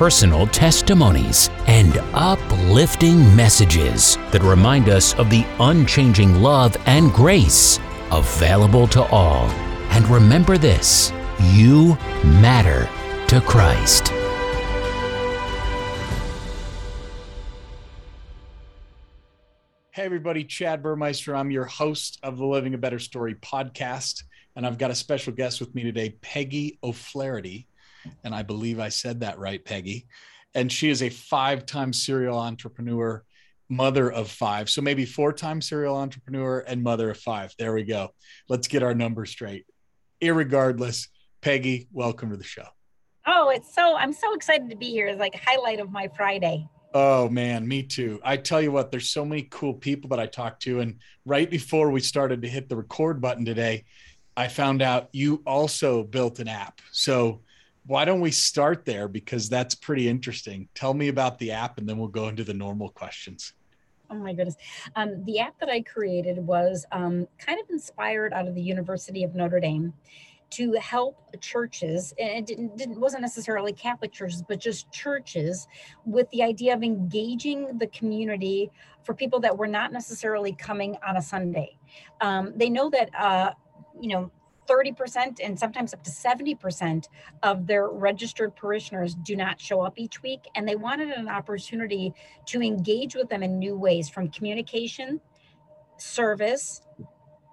personal testimonies, and uplifting messages that remind us of the unchanging love and grace available to all. And remember this you matter to Christ. Hey, everybody, Chad Burmeister. I'm your host of the Living a Better Story podcast. And I've got a special guest with me today, Peggy O'Flaherty and I believe I said that right, Peggy. And she is a five time serial entrepreneur, mother of five. So maybe four time serial entrepreneur and mother of five. There we go. Let's get our numbers straight. Irregardless, Peggy, welcome to the show. Oh, it's so, I'm so excited to be here. It's like highlight of my Friday. Oh man, me too. I tell you what, there's so many cool people that I talked to. And right before we started to hit the record button today, I found out you also built an app. So why don't we start there because that's pretty interesting. Tell me about the app and then we'll go into the normal questions. Oh my goodness. Um, the app that I created was um, kind of inspired out of the University of Notre Dame to help churches and it didn't, didn't wasn't necessarily catholic churches but just churches with the idea of engaging the community for people that were not necessarily coming on a sunday um, they know that uh, you know 30% and sometimes up to 70% of their registered parishioners do not show up each week. And they wanted an opportunity to engage with them in new ways from communication, service,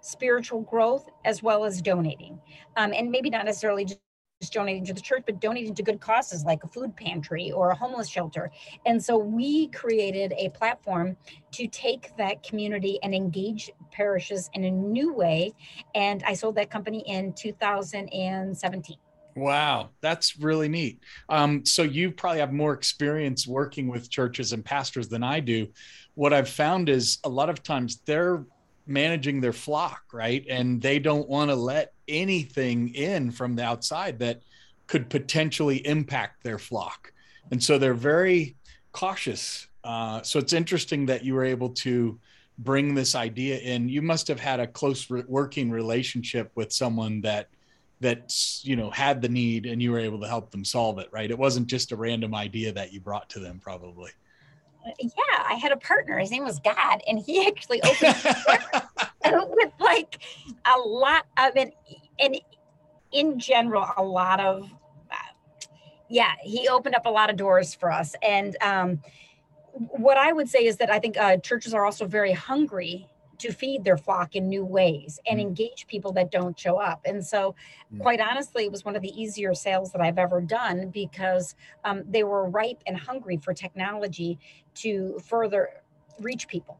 spiritual growth, as well as donating. Um, and maybe not necessarily just just donating to the church, but donating to good causes like a food pantry or a homeless shelter. And so we created a platform to take that community and engage parishes in a new way. And I sold that company in 2017. Wow, that's really neat. Um, so you probably have more experience working with churches and pastors than I do. What I've found is a lot of times they're managing their flock, right? And they don't want to let anything in from the outside that could potentially impact their flock. And so they're very cautious. Uh, so it's interesting that you were able to bring this idea in. You must have had a close re- working relationship with someone that that you know had the need and you were able to help them solve it right it wasn't just a random idea that you brought to them probably yeah, I had a partner. His name was God, and he actually opened with like a lot of it, and in general, a lot of uh, yeah, he opened up a lot of doors for us. And um, what I would say is that I think uh, churches are also very hungry to feed their flock in new ways and mm. engage people that don't show up. And so, mm. quite honestly, it was one of the easier sales that I've ever done because um, they were ripe and hungry for technology to further reach people.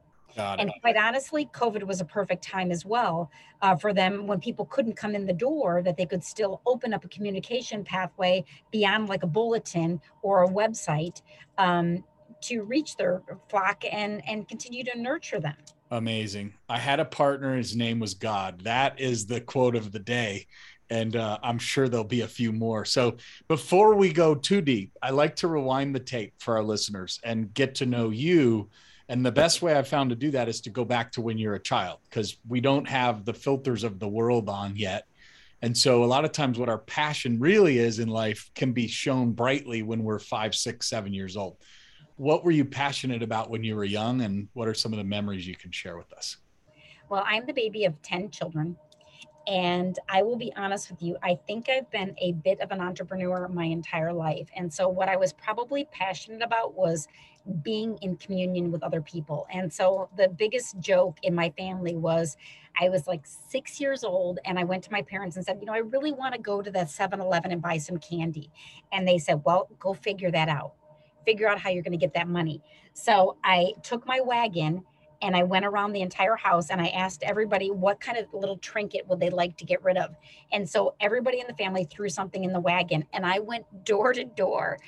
And quite honestly, COVID was a perfect time as well uh, for them when people couldn't come in the door, that they could still open up a communication pathway beyond like a bulletin or a website um, to reach their flock and and continue to nurture them. Amazing. I had a partner, his name was God. That is the quote of the day. And uh, I'm sure there'll be a few more. So before we go too deep, I like to rewind the tape for our listeners and get to know you. And the best way I've found to do that is to go back to when you're a child because we don't have the filters of the world on yet. And so a lot of times, what our passion really is in life can be shown brightly when we're five, six, seven years old what were you passionate about when you were young and what are some of the memories you can share with us well i'm the baby of 10 children And I will be honest with you, I think I've been a bit of an entrepreneur my entire life. And so, what I was probably passionate about was being in communion with other people. And so, the biggest joke in my family was I was like six years old, and I went to my parents and said, You know, I really want to go to the 7 Eleven and buy some candy. And they said, Well, go figure that out. Figure out how you're going to get that money. So, I took my wagon and I went around the entire house and I asked everybody what kind of little trinket would they like to get rid of. And so everybody in the family threw something in the wagon and I went door to door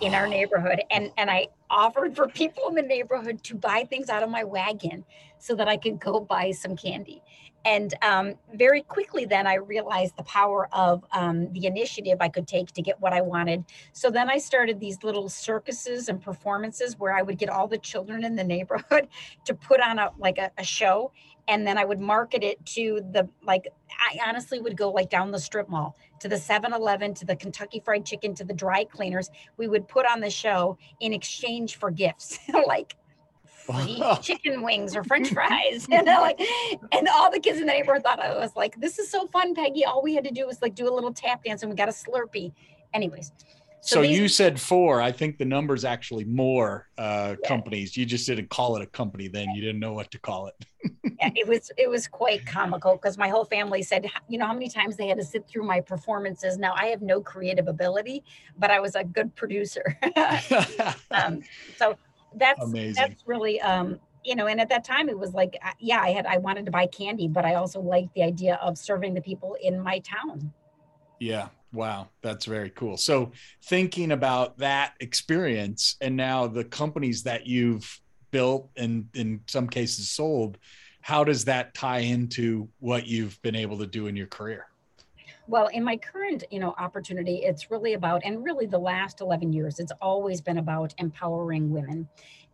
in our neighborhood and and I offered for people in the neighborhood to buy things out of my wagon so that I could go buy some candy. And um, very quickly, then I realized the power of um, the initiative I could take to get what I wanted. So then I started these little circuses and performances where I would get all the children in the neighborhood to put on a like a, a show, and then I would market it to the like. I honestly would go like down the strip mall to the 7-Eleven, to the Kentucky Fried Chicken, to the dry cleaners. We would put on the show in exchange for gifts, like chicken wings or french fries and like and all the kids in the neighborhood thought i was like this is so fun peggy. All we had to do was like do a little tap dance and we got a slurpee. Anyways so, so these, you said four. I think the number's actually more uh, yeah. companies. You just didn't call it a company then. You didn't know what to call it. Yeah, it was it was quite comical because my whole family said you know how many times they had to sit through my performances? Now i have no creative ability but i was a good producer. Um, so that's Amazing. that's really um you know and at that time it was like yeah i had i wanted to buy candy but i also liked the idea of serving the people in my town. Yeah. Wow. That's very cool. So thinking about that experience and now the companies that you've built and in some cases sold how does that tie into what you've been able to do in your career well, in my current, you know, opportunity, it's really about, and really the last 11 years, it's always been about empowering women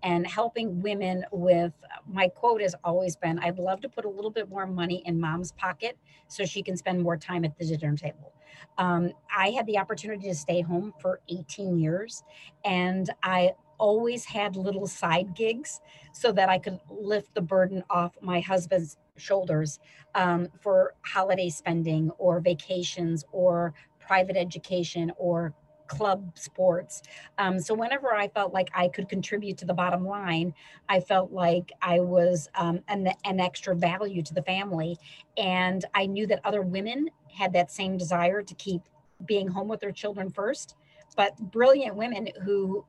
and helping women with my quote has always been I'd love to put a little bit more money in mom's pocket so she can spend more time at the dinner table. Um, I had the opportunity to stay home for 18 years and I always had little side gigs so that I could lift the burden off my husband's shoulders um, for holiday spending or vacations or private education or club sports. Um, so whenever I felt like I could contribute to the bottom line, I felt like I was um, an, an extra value to the family. And I knew that other women had that same desire to keep being home with their children first, but brilliant women who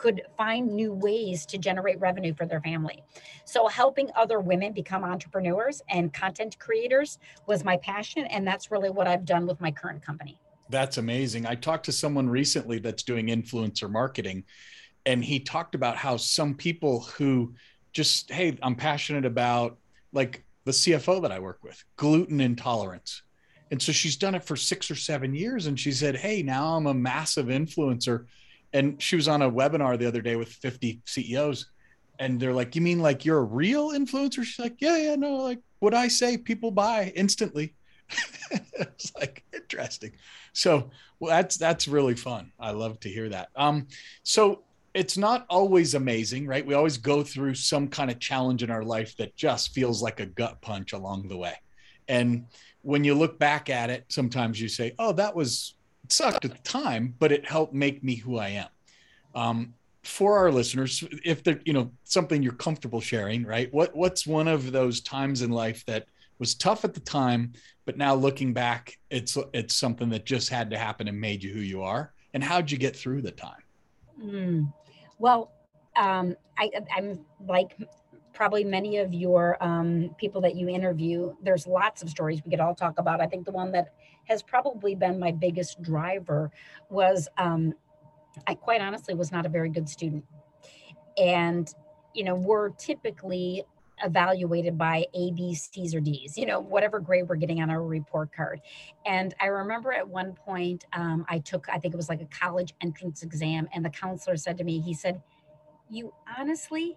could find new ways to generate revenue for their family. So, helping other women become entrepreneurs and content creators was my passion. And that's really what I've done with my current company. That's amazing. I talked to someone recently that's doing influencer marketing, and he talked about how some people who just, hey, I'm passionate about like the CFO that I work with, gluten intolerance. And so she's done it for six or seven years. And she said, Hey, now I'm a massive influencer and she was on a webinar the other day with 50 CEOs and they're like, "You mean like you're a real influencer?" She's like, "Yeah, yeah, no, like what I say people buy instantly." it's like interesting. So, well that's that's really fun. I love to hear that. Um so it's not always amazing, right? We always go through some kind of challenge in our life that just feels like a gut punch along the way. And when you look back at it, sometimes you say, "Oh, that was sucked at the time, but it helped make me who I am. Um, for our listeners, if they're, you know, something you're comfortable sharing, right? What what's one of those times in life that was tough at the time, but now looking back, it's it's something that just had to happen and made you who you are. And how'd you get through the time? Mm. Well, um, I, I'm like probably many of your um, people that you interview. There's lots of stories we could all talk about. I think the one that has probably been my biggest driver was um, I quite honestly was not a very good student. And, you know, we're typically evaluated by A, B, C's, or D's, you know, whatever grade we're getting on our report card. And I remember at one point, um, I took, I think it was like a college entrance exam, and the counselor said to me, he said, You honestly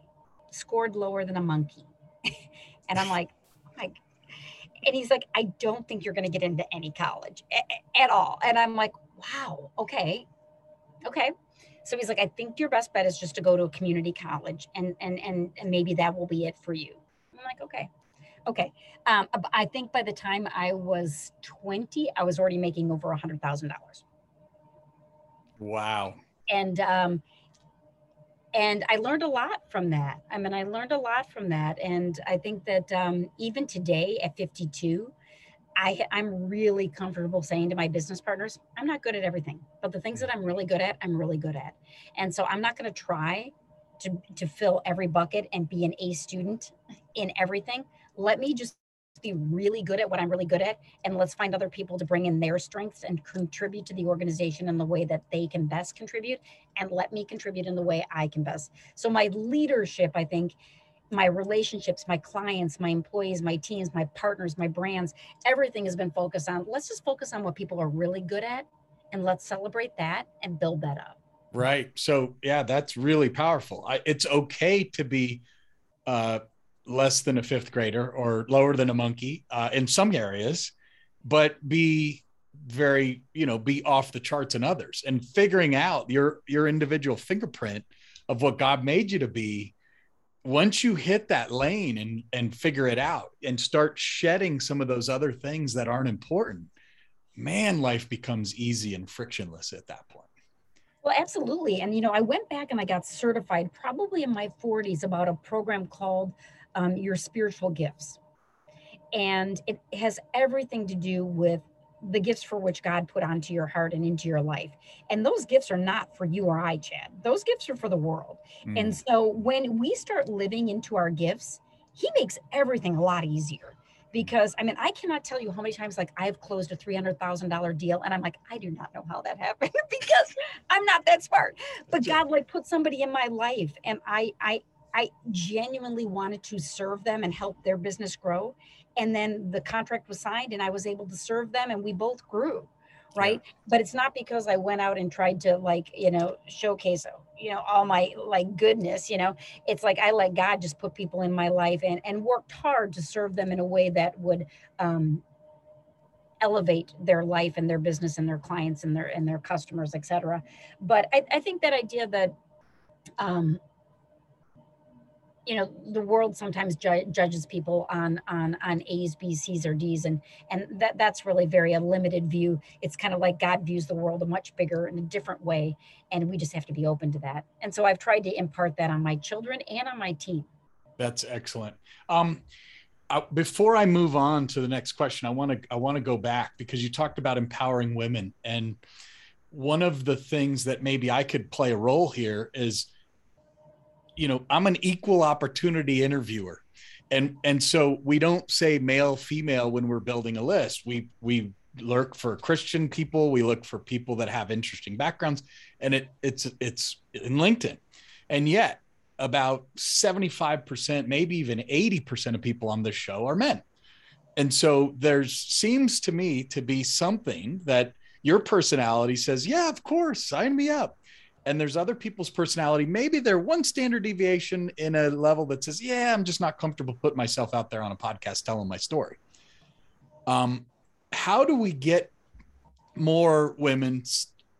scored lower than a monkey. and I'm like, like, and he's like, I don't think you're going to get into any college a- at all. And I'm like, wow, okay, okay. So he's like, I think your best bet is just to go to a community college, and and and, and maybe that will be it for you. I'm like, okay. Okay. Um, I think by the time I was 20, I was already making over a hundred thousand dollars. Wow. And um, and I learned a lot from that. I mean, I learned a lot from that, and I think that um, even today at 52, I, I'm really comfortable saying to my business partners, I'm not good at everything, but the things that I'm really good at, I'm really good at. And so I'm not going to try to, to fill every bucket and be an A student in everything. Let me just be really good at what I'm really good at. And let's find other people to bring in their strengths and contribute to the organization in the way that they can best contribute. And let me contribute in the way I can best. So my leadership, I think, my relationships, my clients, my employees, my teams, my partners, my brands, everything has been focused on let's just focus on what people are really good at and let's celebrate that and build that up. Right. So, yeah, that's really powerful. I, it's okay to be uh, less than a fifth grader or lower than a monkey uh, in some areas, but be very, you know, be off the charts in others and figuring out your your individual fingerprint of what God made you to be. Once you hit that lane and and figure it out and start shedding some of those other things that aren't important man life becomes easy and frictionless at that point. Well absolutely. And you know i went back and i got certified probably in my 40s about a program called um, your spiritual gifts and it has everything to do with the gifts for which God put onto your heart and into your life. And those gifts are not for you or I, Chad. Those gifts are for the world. Mm. And so when we start living into our gifts, He makes everything a lot easier. Because I mean, I cannot tell you how many times like I've closed a three hundred thousand dollar deal, and I'm like, I do not know how that happened because I'm not that smart. But God like put somebody in my life, and I I I genuinely wanted to serve them and help their business grow. And then the contract was signed and i was able to serve them and we both grew right? Yeah. but it's not because i went out and tried to like you know showcase you know all my like goodness you know? It's like i let god just put people in my life and and worked hard to serve them in a way that would um elevate their life and their business and their clients and their and their customers etc but I, I think that idea that um you know the world sometimes ju- judges people on on on a's b's c's or d's and and that that's really very a limited view. It's kind of like god views the world a much bigger in a different way and we just have to be open to that. And so i've tried to impart that on my children and on my team. That's excellent. Um before i move on to the next question i want to i want to go back because you talked about empowering women and one of the things that maybe i could play a role here is you know, I'm an equal opportunity interviewer. And and so we don't say male female when we're building a list. We we look for Christian people, we look for people that have interesting backgrounds and it it's it's in LinkedIn. And yet about 75%, maybe even 80% of people on this show are men. And so there's seems to me to be something that your personality says, yeah, of course, sign me up and there's other people's personality. Maybe they're one standard deviation in a level that says, "Yeah, I'm just not comfortable putting myself out there on a podcast telling my story." Um, how do we get more women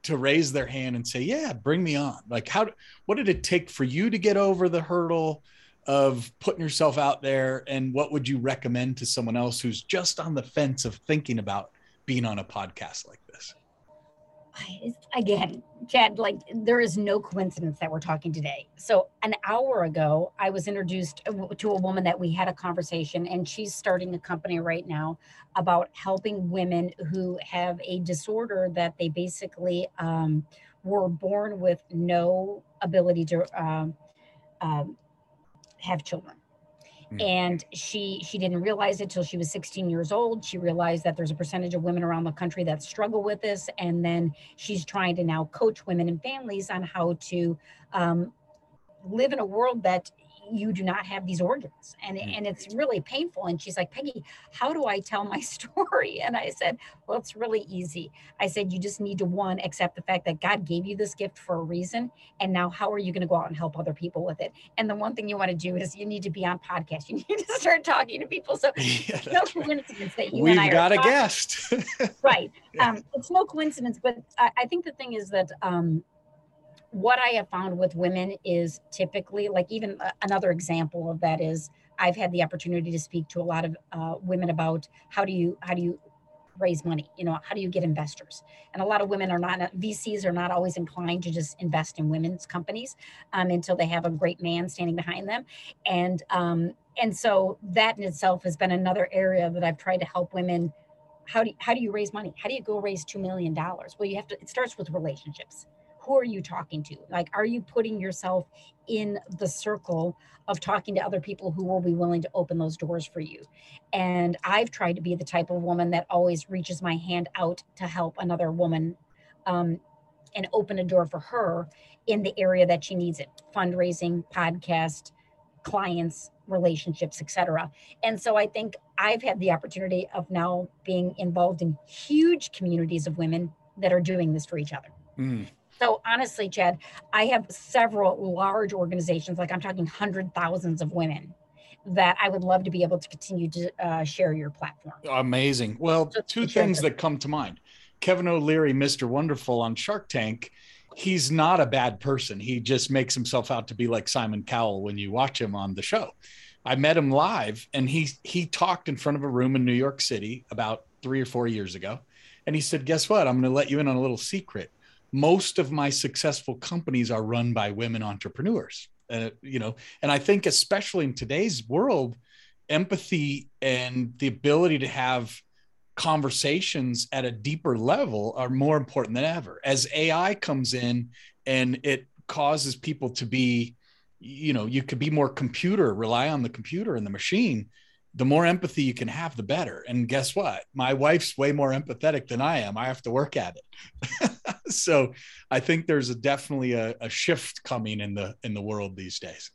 to raise their hand and say, "Yeah, bring me on"? Like, how? What did it take for you to get over the hurdle of putting yourself out there? And what would you recommend to someone else who's just on the fence of thinking about being on a podcast like this? Again, Chad, like there is no coincidence that we're talking today. So, an hour ago, I was introduced to a woman that we had a conversation, and she's starting a company right now about helping women who have a disorder that they basically um, were born with no ability to um, um, have children. Mm. and she she didn't realize it till she was 16 years old she realized that there's a percentage of women around the country that struggle with this and then she's trying to now coach women and families on how to um, live in a world that you do not have these organs. And mm. and it's really painful. And she's like peggy how do i tell my story? And i said well it's really easy. I said you just need to one accept the fact that god gave you this gift for a reason. And now how are you going to go out and help other people with it? And the one thing you want to do is you need to be on podcast. You need to start talking to people. So yeah, no coincidence that you we've and I got a guest. Right. Yeah. um, it's no coincidence but I, I think the thing is that um, what I have found with women is typically like even another example of that is I've had the opportunity to speak to a lot of uh, women about how do you how do you raise money? You know how do you get investors? And a lot of women are not vcs are not always inclined to just invest in women's companies um, until they have a great man standing behind them. And um, and so that in itself has been another area that i've tried to help women how do how do you raise money? How do you go raise $2 million well you have to it starts with relationships who are you talking to? Like, are you putting yourself in the circle of talking to other people who will be willing to open those doors for you? And I've tried to be the type of woman that always reaches my hand out to help another woman um, and open a door for her in the area that she needs it fundraising, podcast, clients, relationships, etc. And so I think I've had the opportunity of now being involved in huge communities of women that are doing this for each other. Mm. So honestly, Chad, I have several large organizations, like I'm talking hundred thousands of women that I would love to be able to continue to uh, share your platform. Amazing. Well, two things that come to mind. Kevin O'Leary, Mr. Wonderful on Shark Tank, he's not a bad person. He just makes himself out to be like Simon Cowell when you watch him on the show. I met him live and he he talked in front of a room in New York City about 3 or 4 years ago. And he said, "Guess what? I'm going to let you in on a little secret most of my successful companies are run by women entrepreneurs uh, you know and i think especially in today's world empathy and the ability to have conversations at a deeper level are more important than ever as ai comes in and it causes people to be you know you could be more computer rely on the computer and the machine the more empathy you can have, the better. And guess what? My wife's way more empathetic than I am. I have to work at it. so I think there's a, definitely a, a shift coming in the in the world these days.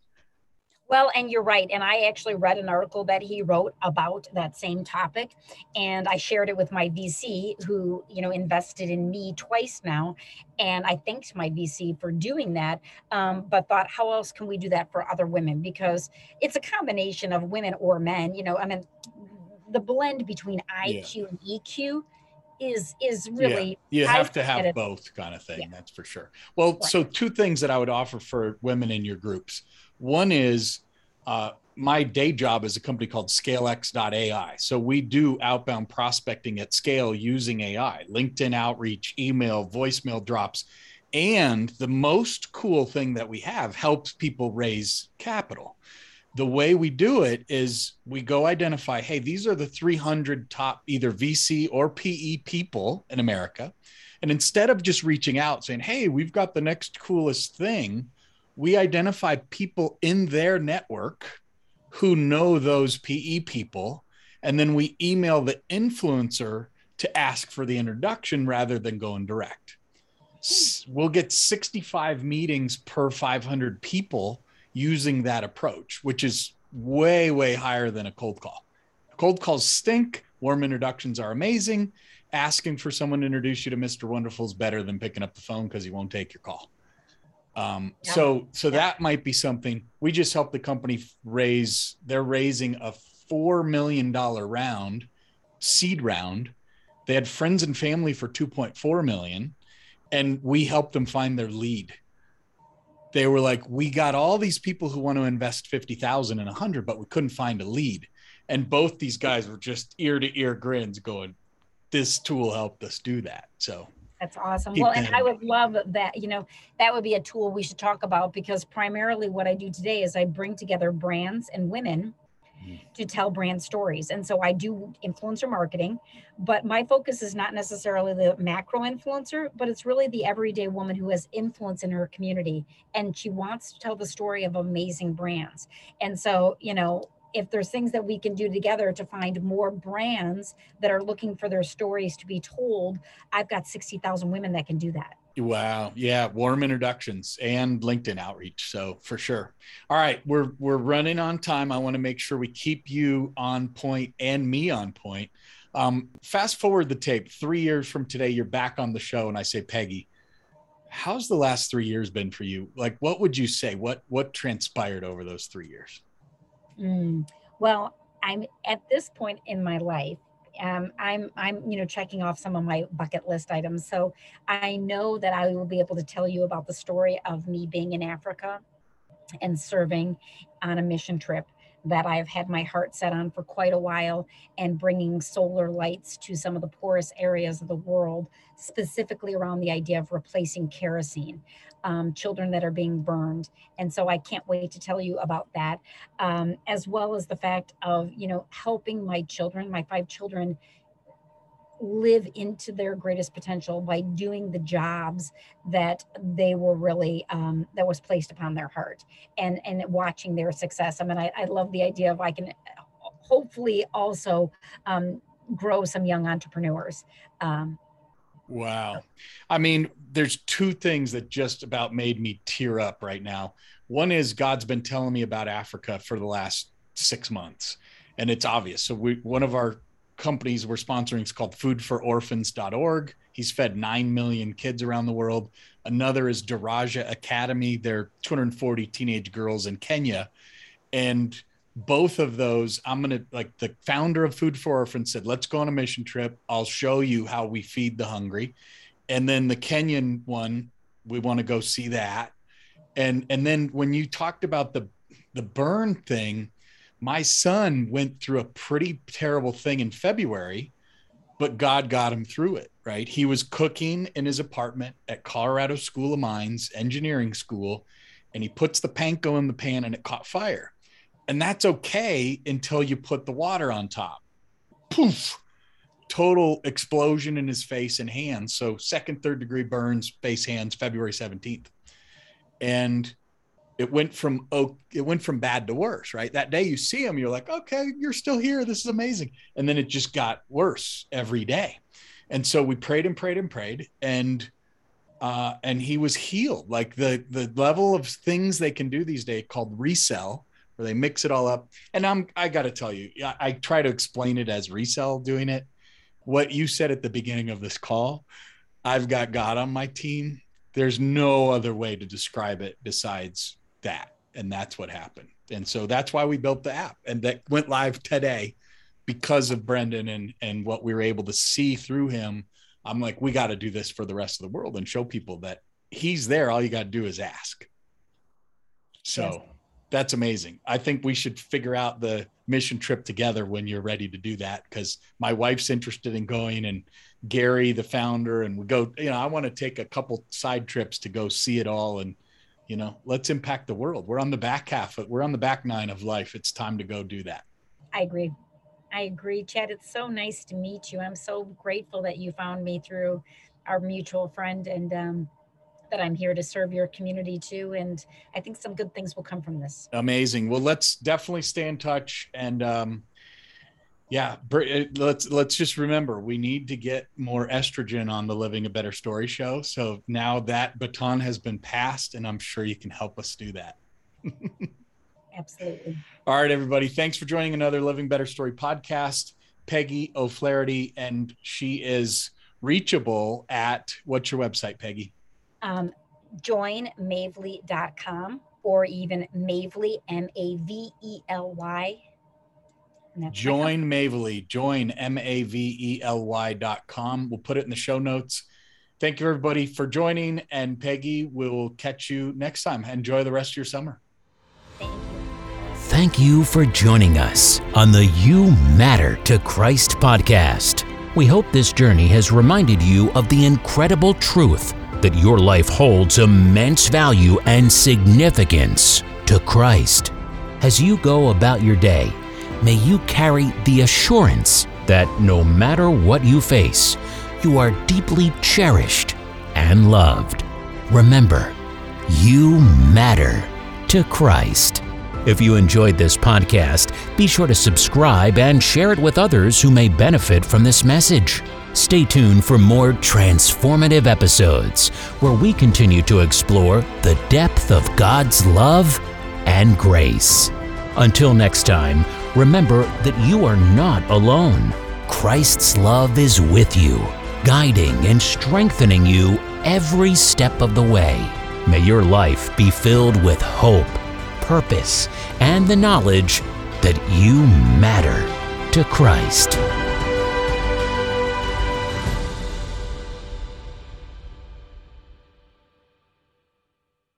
Well, and you're right. And I actually read an article that he wrote about that same topic. And I shared it with my VC who, you know, invested in me twice now. And I thanked my VC for doing that, um, but thought, how else can we do that for other women? Because it's a combination of women or men. You know, I mean, the blend between IQ yeah. and EQ is is really yeah. you have to have both kind of thing yeah. that's for sure well right. so two things that i would offer for women in your groups one is uh, my day job is a company called scalex.ai. So we do outbound prospecting at scale using AI, LinkedIn outreach, email, voicemail drops. And the most cool thing that we have helps people raise capital. The way we do it is we go identify, hey, these are the 300 top either VC or PE people in America. And instead of just reaching out saying, hey, we've got the next coolest thing, we identify people in their network who know those PE people. And then we email the influencer to ask for the introduction rather than going direct. We'll get 65 meetings per 500 people using that approach, which is way, way higher than a cold call. Cold calls stink. Warm introductions are amazing. Asking for someone to introduce you to Mr. Wonderful is better than picking up the phone because he won't take your call. Um, yeah. So, so yeah. that might be something. We just helped the company raise. They're raising a four million dollar round, seed round. They had friends and family for two point four million, and we helped them find their lead. They were like, "We got all these people who want to invest fifty thousand and a hundred, but we couldn't find a lead." And both these guys were just ear to ear grins, going, "This tool helped us do that." So that's awesome. Well, and I would love that, you know, that would be a tool we should talk about because primarily what I do today is I bring together brands and women. To tell brand stories. And so I do influencer marketing, but my focus is not necessarily the macro influencer, but it's really the everyday woman who has influence in her community and she wants to tell the story of amazing brands. And so, you know, if there's things that we can do together to find more brands that are looking for their stories to be told, I've got 60,000 women that can do that. Wow. Yeah. Warm introductions and LinkedIn outreach. So for sure. All right. We're, we're running on time. I want to make sure we keep you on point and me on point. Um, fast forward the tape three years from today, you're back on the show. And I say, Peggy, how's the last three years been for you? Like, what would you say? What, what transpired over those three years? Mm. Well, I'm at this point in my life. Um, I'm I'm you know checking off some of my bucket list items. So I know that I will be able to tell you about the story of me being in Africa and serving on a mission trip that I've had my heart set on for quite a while and bringing solar lights to some of the poorest areas of the world, specifically around the idea of replacing kerosene, um, children that are being burned. And so I can't wait to tell you about that, um, as well as the fact of, you know, helping my children, my five children, live into their greatest potential by doing the jobs that they were really um, that was placed upon their heart and and watching their success. I mean i, I love the idea of i can hopefully also um, grow some young entrepreneurs um, wow. I mean there's two things that just about made me tear up right now one is god's been telling me about africa for the last six months and it's obvious so we one of our companies we're sponsoring is called foodfororphans.org. He's fed 9 million kids around the world. Another is Daraja Academy. They're 240 teenage girls in Kenya. And both of those, I'm going to like the founder of Food for Orphans said, let's go on a mission trip. I'll show you how we feed the hungry. And then the Kenyan one, we want to go see that. And and then when you talked about the the burn thing, my son went through a pretty terrible thing in February, but God got him through it, right? He was cooking in his apartment at Colorado School of Mines, engineering school, and he puts the panko in the pan and it caught fire. And that's okay until you put the water on top. Poof, total explosion in his face and hands. So, second, third degree burns, face, hands, February 17th. And it went from oh it went from bad to worse right? That day you see him you're like okay you're still here. This is amazing. And then it just got worse every day. And so we prayed and prayed and prayed and uh, and he was healed. Like the the level of things they can do these days called RECELL, where they mix it all up. And i'm i gotta tell you I, I try to explain it as RECELL doing it what you said at the beginning of this call i've got god on my team there's no other way to describe it besides that. And that's what happened. And so that's why we built the app and that went live today because of Brendan and, and what we were able to see through him. I'm like, we got to do this for the rest of the world and show people that he's there. All you got to do is ask. So yes. That's amazing. I think we should figure out the mission trip together when you're ready to do that because my wife's interested in going and Gary, the founder, and we go, you know, I want to take a couple side trips to go see it all and you know let's impact the world. We're on the back half of, we're on the back nine of life. It's time to go do that. I agree. I agree chad. It's so nice to meet you. I'm so grateful that you found me through our mutual friend and um, that i'm here to serve your community too and i think some good things will come from this amazing well let's definitely stay in touch and um, yeah, uh, let's let's just remember we need to get more estrogen on the Living a Better Story show. So now that baton has been passed, and I'm sure you can help us do that. Absolutely. All right, everybody. Thanks for joining another Living Better Story podcast. Peggy O'Flaherty, and she is reachable at what's your website, Peggy? Um, joinmavely.com or even Mavely, M A V E L Y Join Mavely, join M A V E L Y dot com. We'll put it in the show notes. Thank you, everybody, for joining. And Peggy, we'll catch you next time. Enjoy the rest of your summer. Thank you. Thank you for joining us on the You Matter to Christ podcast. We hope this journey has reminded you of the incredible truth that your life holds immense value and significance to Christ. As you go about your day, may you carry the assurance that no matter what you face, you are deeply cherished and loved. Remember, you matter to Christ. If you enjoyed this podcast, be sure to subscribe and share it with others who may benefit from this message. Stay tuned for more transformative episodes where we continue to explore the depth of God's love and grace. Until next time, remember that you are not alone. Christ's love is with you, guiding and strengthening you every step of the way. May your life be filled with hope, purpose, and the knowledge that you matter to Christ.